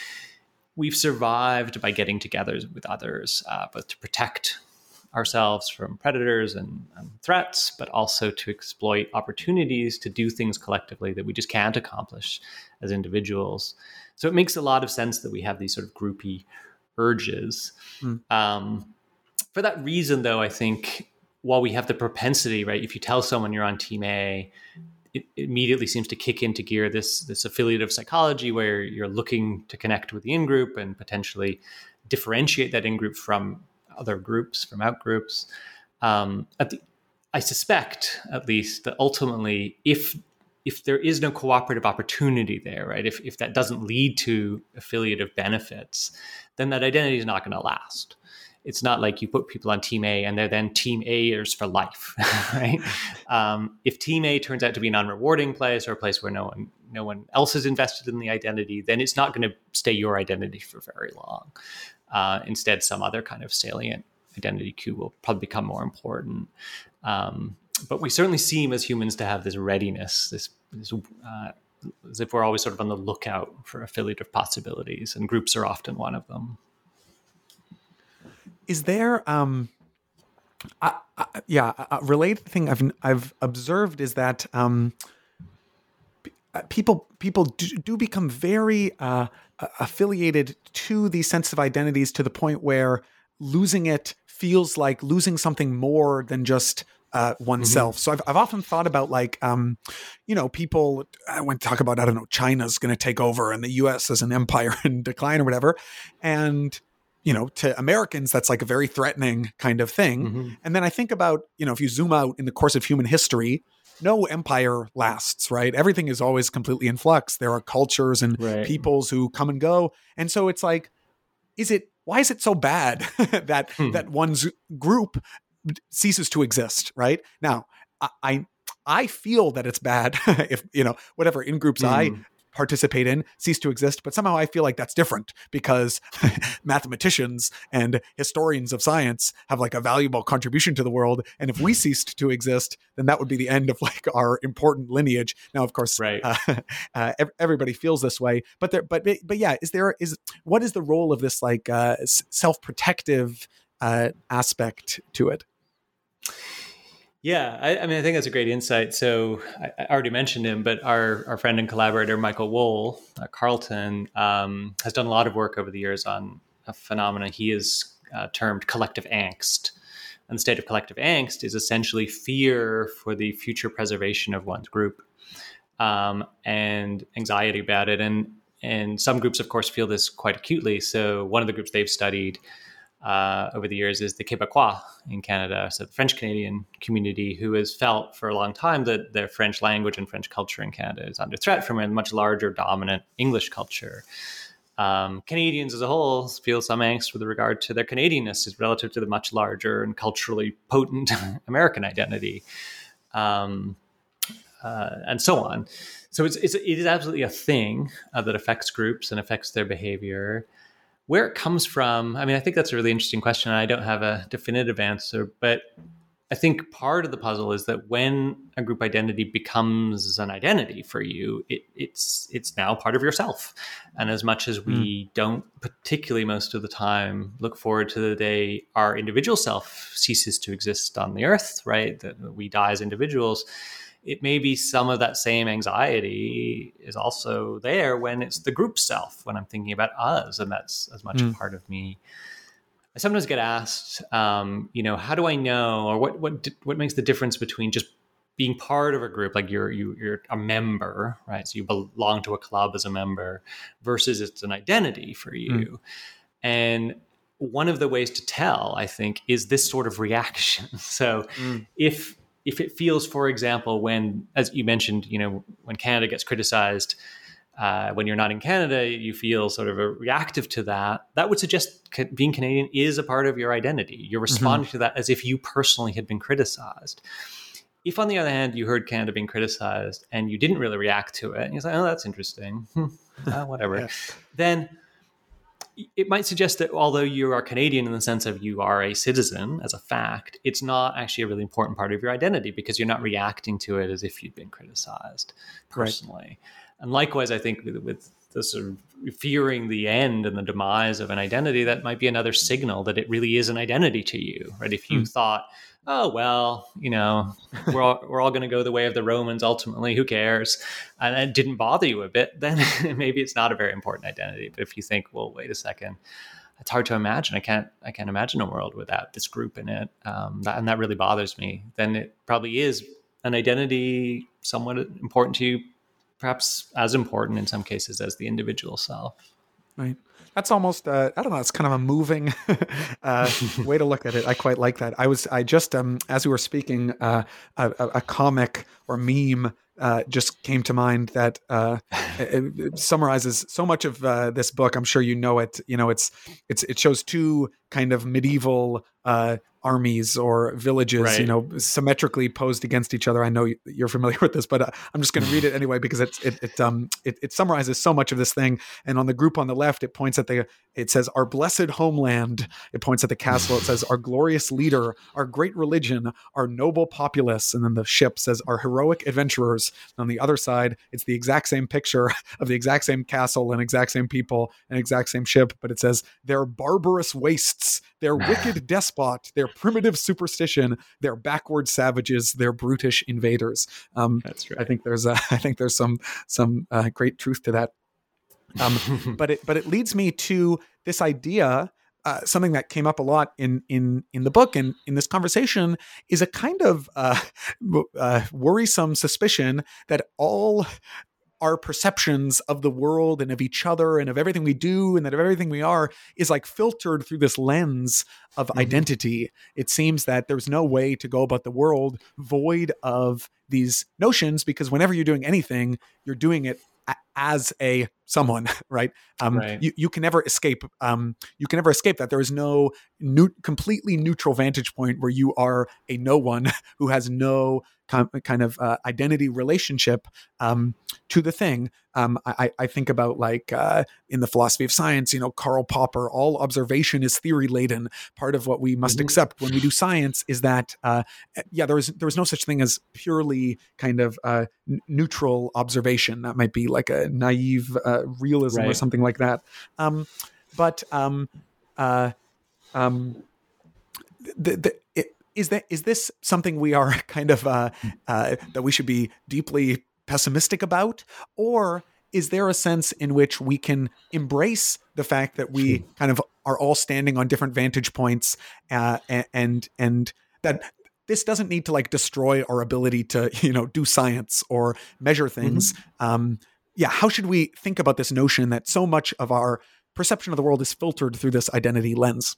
we've survived by getting together with others, uh, both to protect ourselves from predators and, threats, but also to exploit opportunities to do things collectively that we just can't accomplish as individuals. So it makes a lot of sense that we have these sort of groupy urges. Mm. Um, for that reason, though, I think while we have the propensity, right, if you tell someone you're on Team A, it immediately seems to kick into gear this this affiliative psychology where you're looking to connect with the in group and potentially differentiate that in group from other groups, from out groups. Um, the, I suspect, at least, that ultimately, if if there is no cooperative opportunity there, right? If if that doesn't lead to affiliative benefits, then that identity is not going to last it's not like you put people on team A and they're then team Aers for life, right? Um, if team A turns out to be an unrewarding place or a place where no one no one else is invested in the identity, then it's not going to stay your identity for very long. Uh, instead, some other kind of salient identity cue will probably become more important. Um, but we certainly seem as humans to have this readiness, this, this uh, as if we're always sort of on the lookout for affiliative possibilities, and groups are often one of them is there um I, I, yeah a related thing i've i've observed is that um people people do, do become very uh, affiliated to these sense of identities to the point where losing it feels like losing something more than just uh, oneself. Mm-hmm. So I've, I've often thought about like, um, you know, people, I went to talk about, I don't know, China's going to take over and the US as an empire in decline or whatever. And you know, to Americans, that's like a very threatening kind of thing. Mm-hmm. And then I think about, you know, if you zoom out in the course of human history, no empire lasts, right? Everything is always completely in flux. There are cultures and right. peoples who come and go. And so it's like, is it, why is it so bad that, hmm. that one's group ceases to exist, right? Now, I, I feel that it's bad if you know whatever in groups mm. I participate in cease to exist. But somehow I feel like that's different because mathematicians and historians of science have like a valuable contribution to the world. And if we ceased to exist, then that would be the end of like our important lineage. Now, of course, right. Uh, uh, everybody feels this way, but there, but but yeah, is there is what is the role of this like uh, self protective uh, aspect to it? Yeah, I, I, mean, I think that's a great insight. So I, I, already mentioned him, but our, our friend and collaborator Michael Wohl, uh, Carleton, um, has done a lot of work over the years on a phenomenon he has uh, termed collective angst. And the state of collective angst is essentially fear for the future preservation of one's group um, and anxiety about it. And and some groups, of course, feel this quite acutely. So one of the groups they've studied uh, over the years is the Quebecois in Canada, so the French Canadian community, who has felt for a long time that their French language and French culture in Canada is under threat from a much larger, dominant English culture. Um, Canadians as a whole feel some angst with regard to their Canadianness relative to the much larger and culturally potent American identity, um, uh, and so on. So it's, it's, it is absolutely a thing uh, that affects groups and affects their behavior where it comes from, I mean, I think that's a really interesting question. I don't have a definitive answer, but I think part of the puzzle is that when a group identity becomes an identity for you, it, it's it's now part of yourself. And as much as we mm. don't particularly most of the time look forward to the day our individual self ceases to exist on the earth, right? That we die as individuals, it may be some of that same anxiety is also there when it's the group self, when I'm thinking about us, and that's as much mm. a part of me. I sometimes get asked, um, you know, how do I know, or what what what makes the difference between just being part of a group, like you're you, you're a member, right? So you belong to a club as a member, versus it's an identity for you. Mm. And one of the ways to tell, I think, is this sort of reaction. So mm. if if it feels, for example, when, as you mentioned, you know, when Canada gets criticized, uh, when you're not in Canada, you feel sort of a reactive to that. That would suggest being Canadian is a part of your identity. You're mm-hmm. responding mm-hmm. to that as if you personally had been criticized. If, on the other hand, you heard Canada being criticized and you didn't really react to it, and you're like, "Oh, that's interesting," hmm, uh, whatever, then it might suggest that although you are Canadian in the sense of you are a citizen as a fact, it's not actually a really important part of your identity because you're not reacting to it as if you'd been criticized personally. Right. And likewise, I think with, with the sort of fearing the end and the demise of an identity, that might be another signal that it really is an identity to you, right? If you mm. thought, oh well, you know, we're all we're all going to go the way of the Romans ultimately. Who cares? And it didn't bother you a bit, then maybe it's not a very important identity. But if you think, well, wait a second, it's hard to imagine. I can't I can't imagine a world without this group in it, um, that, and that really bothers me. Then it probably is an identity somewhat important to you, perhaps as important in some cases as the individual self. Right. That's almost uh, I don't know. It's kind of a moving uh, way to look at it. I quite like that. I was I just um as we were speaking, uh, a, a comic or meme uh, just came to mind that uh, it, it summarizes so much of uh, this book. I'm sure you know it. You know, it's it's it shows two kind of medieval uh, armies or villages, right. you know, symmetrically posed against each other. I know you're familiar with this, but uh, I'm just going to read it anyway because it it it, um, it it summarizes so much of this thing. And on the group on the left, it points at the it says our blessed homeland. It points at the castle. It says our glorious leader, our great religion, our noble populace, and then the ship says our heroic adventurers. And on the other side, it's the exact same picture of the exact same castle and exact same people and exact same ship, but it says their barbarous wastes, their wicked despot, their primitive superstition, their backward savages, their brutish invaders. Um, That's right. I think there's a, I think there's some some uh, great truth to that. Um, but it but it leads me to this idea. Uh, something that came up a lot in in in the book and in this conversation is a kind of uh, uh, worrisome suspicion that all our perceptions of the world and of each other and of everything we do and that of everything we are is like filtered through this lens of mm-hmm. identity. It seems that there's no way to go about the world void of these notions because whenever you're doing anything, you're doing it as a someone right um right. You, you can never escape um you can never escape that there is no new completely neutral vantage point where you are a no one who has no kind of uh, identity relationship um, to the thing. Um, I, I, think about like uh, in the philosophy of science, you know, Karl Popper, all observation is theory laden. Part of what we must mm-hmm. accept when we do science is that, uh, yeah, there is there is no such thing as purely kind of uh, n- neutral observation. That might be like a naive uh, realism right. or something like that. Um, but um, uh, um, the, the, it, is that is this something we are kind of uh, uh, that we should be deeply pessimistic about, or is there a sense in which we can embrace the fact that we hmm. kind of are all standing on different vantage points uh, and and that this doesn't need to like destroy our ability to you know do science or measure things mm-hmm. um, yeah how should we think about this notion that so much of our perception of the world is filtered through this identity lens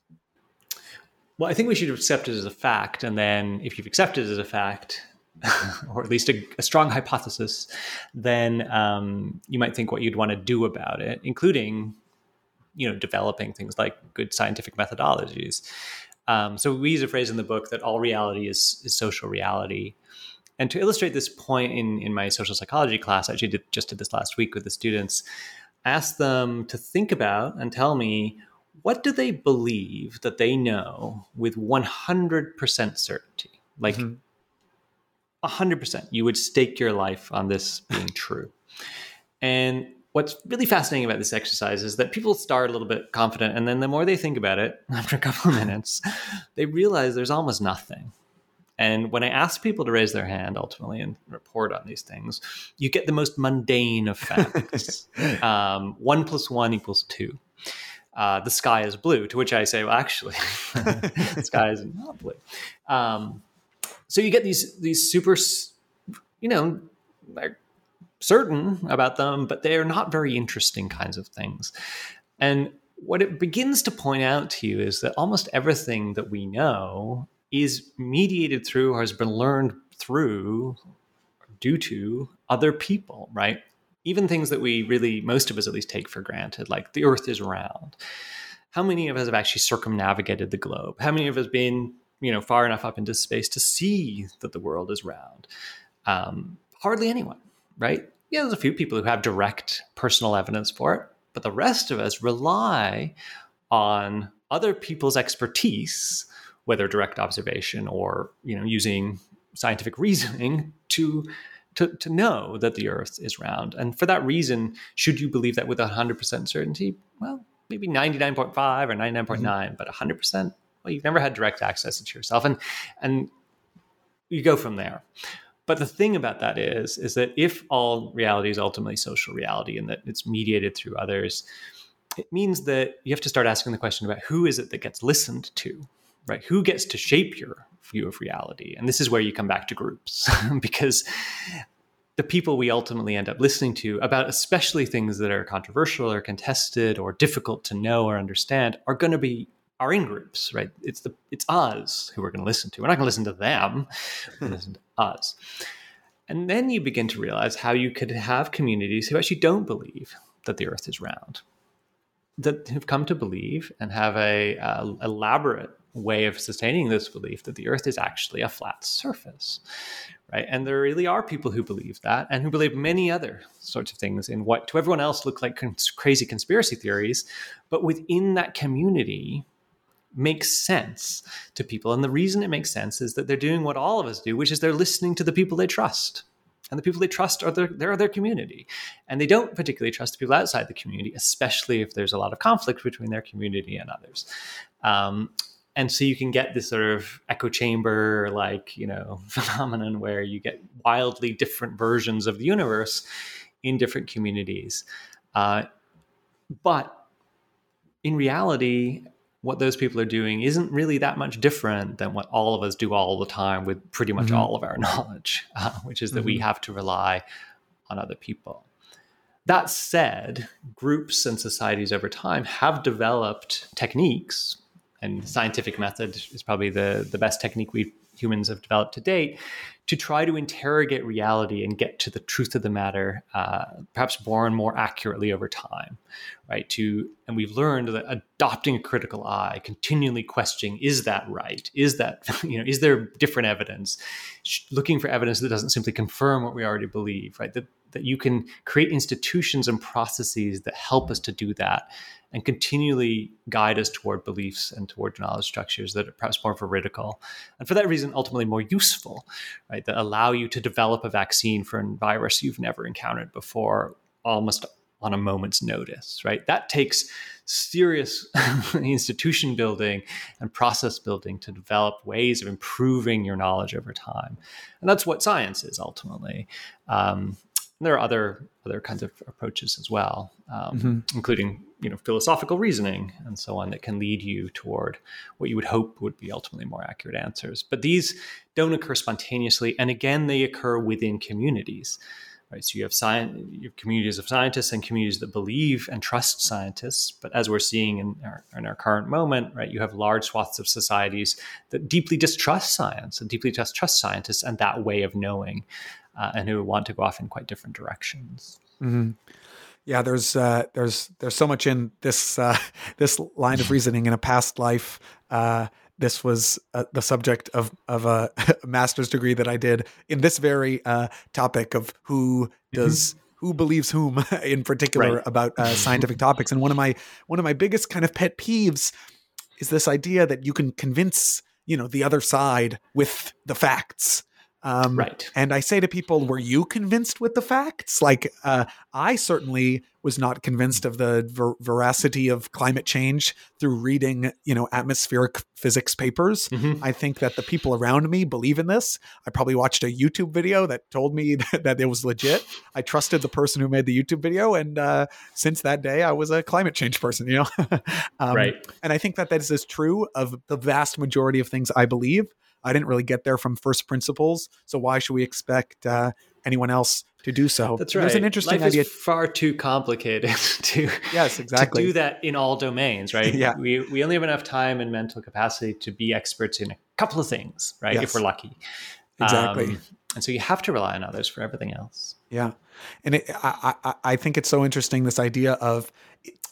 well, I think we should accept it as a fact. And then if you've accepted it as a fact, or at least a, a strong hypothesis, then um, you might think what you'd want to do about it, including, you know, developing things like good scientific methodologies. Um, so we use a phrase in the book that all reality is, is social reality. And to illustrate this point in, in my social psychology class, I actually did, just did this last week with the students, asked them to think about and tell me what do they believe that they know with 100% certainty? Like mm-hmm. 100%, you would stake your life on this being true. And what's really fascinating about this exercise is that people start a little bit confident, and then the more they think about it, after a couple of minutes, they realize there's almost nothing. And when I ask people to raise their hand ultimately and report on these things, you get the most mundane of facts. um, one plus one equals two uh, the sky is blue. To which I say, well, actually, the sky is not blue. Um, so you get these these super, you know, certain about them, but they are not very interesting kinds of things. And what it begins to point out to you is that almost everything that we know is mediated through or has been learned through due to other people, right? even things that we really, most of us at least, take for granted, like the earth is round. How many of us have actually circumnavigated the globe? How many of us been, you know, far enough up into space to see that the world is round? Um, hardly anyone, right? Yeah, there's a few people who have direct personal evidence for it, but the rest of us rely on other people's expertise, whether direct observation or you know using scientific reasoning to to, to know that the earth is round. And for that reason, should you believe that with 100% certainty? Well, maybe 99.5 or 99.9, mm-hmm. but 100%, well, you've never had direct access to yourself. And, and you go from there. But the thing about that is, is that if all reality is ultimately social reality and that it's mediated through others, it means that you have to start asking the question about who is it that gets listened to, right? Who gets to shape your view of reality? And this is where you come back to groups because the people we ultimately end up listening to about especially things that are controversial or contested or difficult to know or understand are going to be our in groups, right? It's the it's us who we're going to listen to. We're not going to listen to them. We're listen to us. And then you begin to realize how you could have communities who actually don't believe that the Earth is round, that have come to believe and have a, a elaborate way of sustaining this belief that the Earth is actually a flat surface, right? And there really are people who believe that and who believe many other sorts of things in what to everyone else look like cons- crazy conspiracy theories, but within that community makes sense to people. And the reason it makes sense is that they're doing what all of us do, which is they're listening to the people they trust. And the people they trust are their, they're their community. And they don't particularly trust the people outside the community, especially if there's a lot of conflict between their community and others. Um, and so you can get this sort of echo chamber like you know phenomenon where you get wildly different versions of the universe in different communities uh, but in reality what those people are doing isn't really that much different than what all of us do all the time with pretty much mm-hmm. all of our knowledge uh, which is that mm-hmm. we have to rely on other people that said groups and societies over time have developed techniques and scientific method is probably the, the best technique we humans have developed to date to try to interrogate reality and get to the truth of the matter, uh, perhaps more and more accurately over time, right? To and we've learned that adopting a critical eye, continually questioning, is that right? Is that you know, is there different evidence? Looking for evidence that doesn't simply confirm what we already believe, right? That that you can create institutions and processes that help us to do that and continually guide us toward beliefs and toward knowledge structures that are perhaps more veridical and for that reason ultimately more useful right that allow you to develop a vaccine for a virus you've never encountered before almost on a moment's notice right? That takes serious institution building and process building to develop ways of improving your knowledge over time. And that's what science is ultimately. Um, there are other other kinds of approaches as well, um, mm-hmm. including you know philosophical reasoning and so on that can lead you toward what you would hope would be ultimately more accurate answers. But these don't occur spontaneously, and again, they occur within communities. Right, so you have, science, you have communities of scientists and communities that believe and trust scientists. But as we're seeing in our, in our current moment, right, you have large swaths of societies that deeply distrust science and deeply distrust scientists and that way of knowing uh, and who want to go off in quite different directions. Mm-hmm. Yeah, there's uh, there's there's so much in this uh, this line of reasoning in a past life. Uh, this was uh, the subject of of a, master's degree that I did in this very uh, topic of who does. Mm-hmm. Who believes whom in particular right. about uh, scientific topics? And one of my one of my biggest kind of pet peeves is this idea that you can convince you know the other side with the facts um, right. And I say to people, were you convinced with the facts? Like, uh, I certainly was not convinced of the ver- veracity of climate change through reading, you know, atmospheric physics papers. Mm-hmm. I think that the people around me believe in this. I probably watched a YouTube video that told me that, that it was legit. I trusted the person who made the YouTube video, and uh, since that day, I was a climate change person. You know, um, right? And I think that that is as true of the vast majority of things I believe. I didn't really get there from first principles. So why should we expect uh, anyone else to do so? That's right. There's an interesting Life idea. Is far too complicated to yes, exactly to do that in all domains, right? yeah. We we only have enough time and mental capacity to be experts in a couple of things, right? Yes. If we're lucky. Exactly. Um, and so you have to rely on others for everything else. Yeah, and it, I, I I think it's so interesting this idea of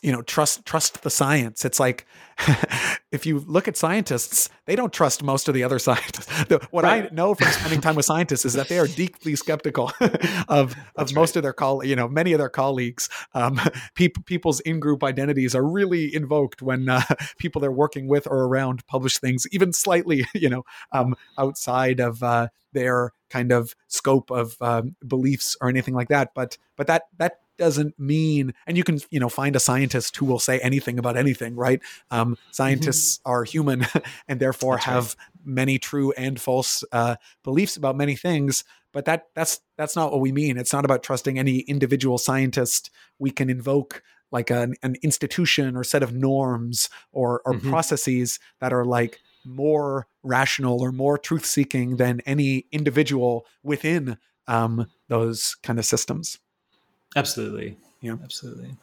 you know trust trust the science it's like if you look at scientists they don't trust most of the other scientists what right. i know from spending time with scientists is that they are deeply skeptical of of most right. of their call you know many of their colleagues um, people people's in-group identities are really invoked when uh, people they're working with or around publish things even slightly you know um, outside of uh, their kind of scope of um, beliefs or anything like that but but that that doesn't mean and you can you know find a scientist who will say anything about anything right um, scientists mm-hmm. are human and therefore that's have right. many true and false uh, beliefs about many things but that that's that's not what we mean it's not about trusting any individual scientist we can invoke like an, an institution or set of norms or, or Mhm. processes that are like more rational or more truth seeking than any individual within um, those kind of systems. Absolutely. Yeah. Absolutely.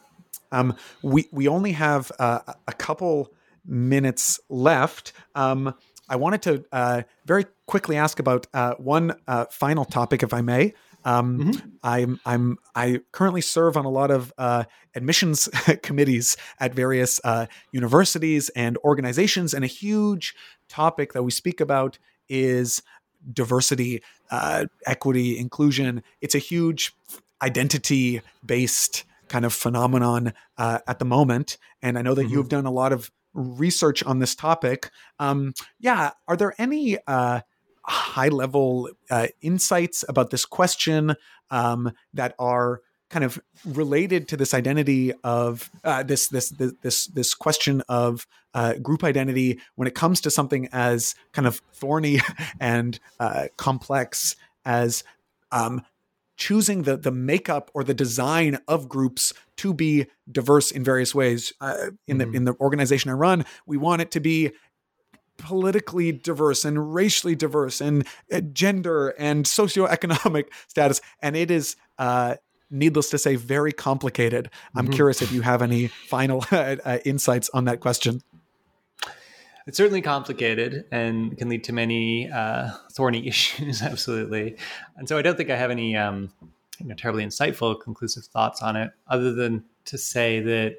Um, we we only have uh, a couple minutes left. Um, I wanted to uh, very quickly ask about uh, one uh, final topic, if I may. Um, Mhm. I'm I'm I currently serve on a lot of uh, admissions committees at various uh, universities and organizations, and a huge topic that we speak about is diversity, uh, equity, inclusion. It's a huge identity based kind of phenomenon uh, at the moment, and I know that Mhm. you've done a lot of research on this topic. Um, yeah, are there any uh, high level uh, insights about this question um, that are kind of related to this identity of uh, this, this this this this question of uh, group identity when it comes to something as kind of thorny and uh, complex as um, choosing the the makeup or the design of groups to be diverse in various ways. Uh, in Mhm. the in the organization I run, we want it to be politically diverse and racially diverse and uh, gender and socioeconomic status, and it is. Uh, Needless to say, very complicated. I'm Mhm. curious if you have any final uh, insights on that question. It's certainly complicated and can lead to many uh, thorny issues, absolutely. And so I don't think I have any um, you know, terribly insightful, conclusive thoughts on it, other than to say that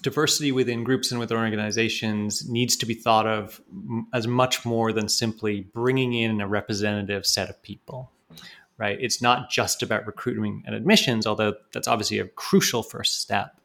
diversity within groups and within organizations needs to be thought of as much more than simply bringing in a representative set of people right it's not just about recruiting and admissions although that's obviously a crucial first step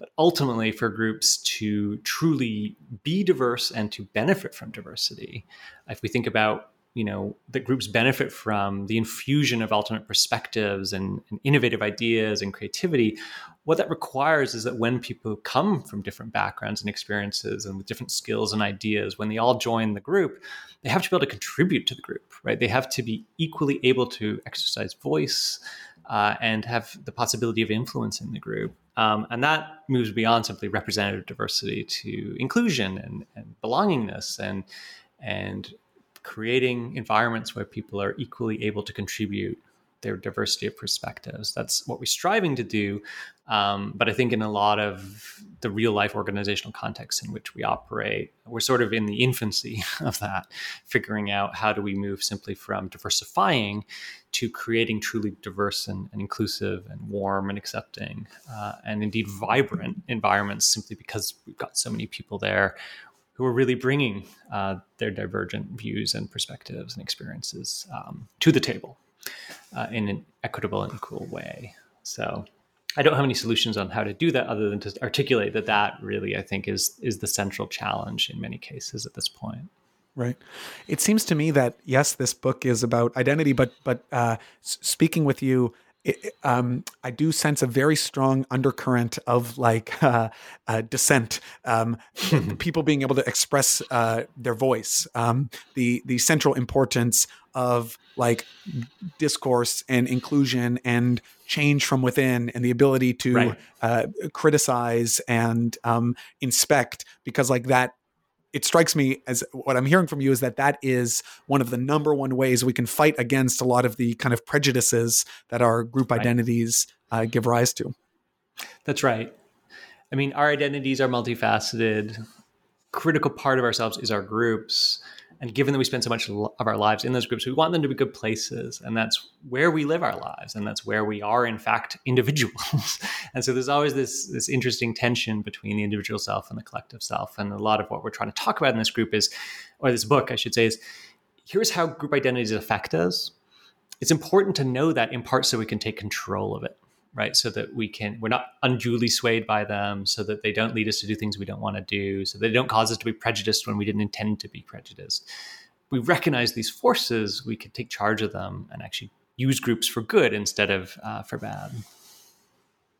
but ultimately for groups to truly be diverse and to benefit from diversity. If we think about you know that groups benefit from the infusion of alternate perspectives and, and innovative ideas and creativity what that requires is that when people come from different backgrounds and experiences and with different skills and ideas when they all join the group they have to be able to contribute to the group right? They have to be equally able to exercise voice uh, and have the possibility of influencing the group um, and that moves beyond simply representative diversity to inclusion and, and belongingness and and creating environments where people are equally able to contribute their diversity of perspectives. That's what we're striving to do. Um, but I think in a lot of the real life organizational contexts in which we operate, we're sort of in the infancy of that, figuring out how do we move simply from diversifying to creating truly diverse and, and inclusive and warm and accepting uh, and indeed vibrant environments simply because we've got so many people there who are really bringing uh, their divergent views and perspectives and experiences um, to the table uh, in an equitable and equal way. So I don't have any solutions on how to do that other than to articulate that that really I think is is the central challenge in many cases at this point. Right. It seems to me that yes, this book is about identity, but but uh, speaking with you, it, um, I do sense a very strong undercurrent of like uh, uh, dissent, um, people being able to express uh, their voice, um, the the central importance of like discourse and inclusion and change from within, and the ability to Right. uh, criticize and um, inspect, because like that it strikes me as what I'm hearing from you is that that is one of the number one ways we can fight against a lot of the kind of prejudices that our group identities uh, give rise to. That's right. I mean, our identities are multifaceted. Critical part of ourselves is our groups. And given that we spend so much of our lives in those groups, we want them to be good places. And that's where we live our lives. And that's where we are, in fact, individuals. and so there's always this, this interesting tension between the individual self and the collective self. And a lot of what we're trying to talk about in this group is, or this book, I should say, is here's how group identities affect us. It's important to know that in part so we can take control of it right so that we can we're not unduly swayed by them so that they don't lead us to do things we don't want to do so they don't cause us to be prejudiced when we didn't intend to be prejudiced we recognize these forces we can take charge of them and actually use groups for good instead of uh, for bad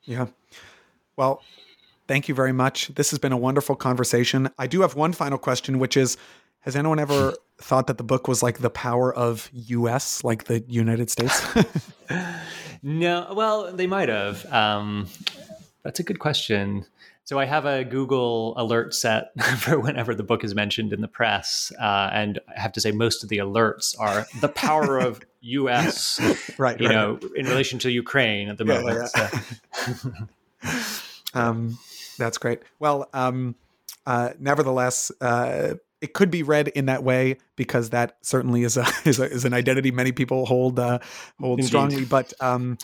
Yeah. Well, thank you very much. This has been a wonderful conversation. I do have one final question, which is Has anyone ever thought that the book was like the power of U.S., like the United States? no, well, they might have. Um, that's a good question. So I have a Google alert set for whenever the book is mentioned in the press, uh, and I have to say most of the alerts are the power of U.S. right, you right, know, in relation to Ukraine at the Yeah, moment. yeah. So- Um, that's great. Well, um, uh, nevertheless, uh, it could be read in that way because that certainly is a is, a, is an identity many people hold uh, hold Indeed. strongly. But um,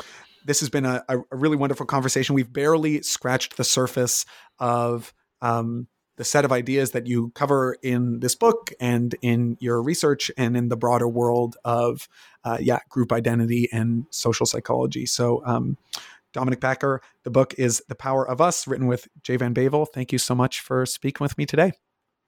this has been a, a really wonderful conversation. We've barely scratched the surface of um, the set of ideas that you cover in this book and in your research and in the broader world of uh, yeah group identity and social psychology. So. Um, Dominic Packer. The book is The Power of Us, written with Jay Van Bavel. Thank you so much for speaking with me today.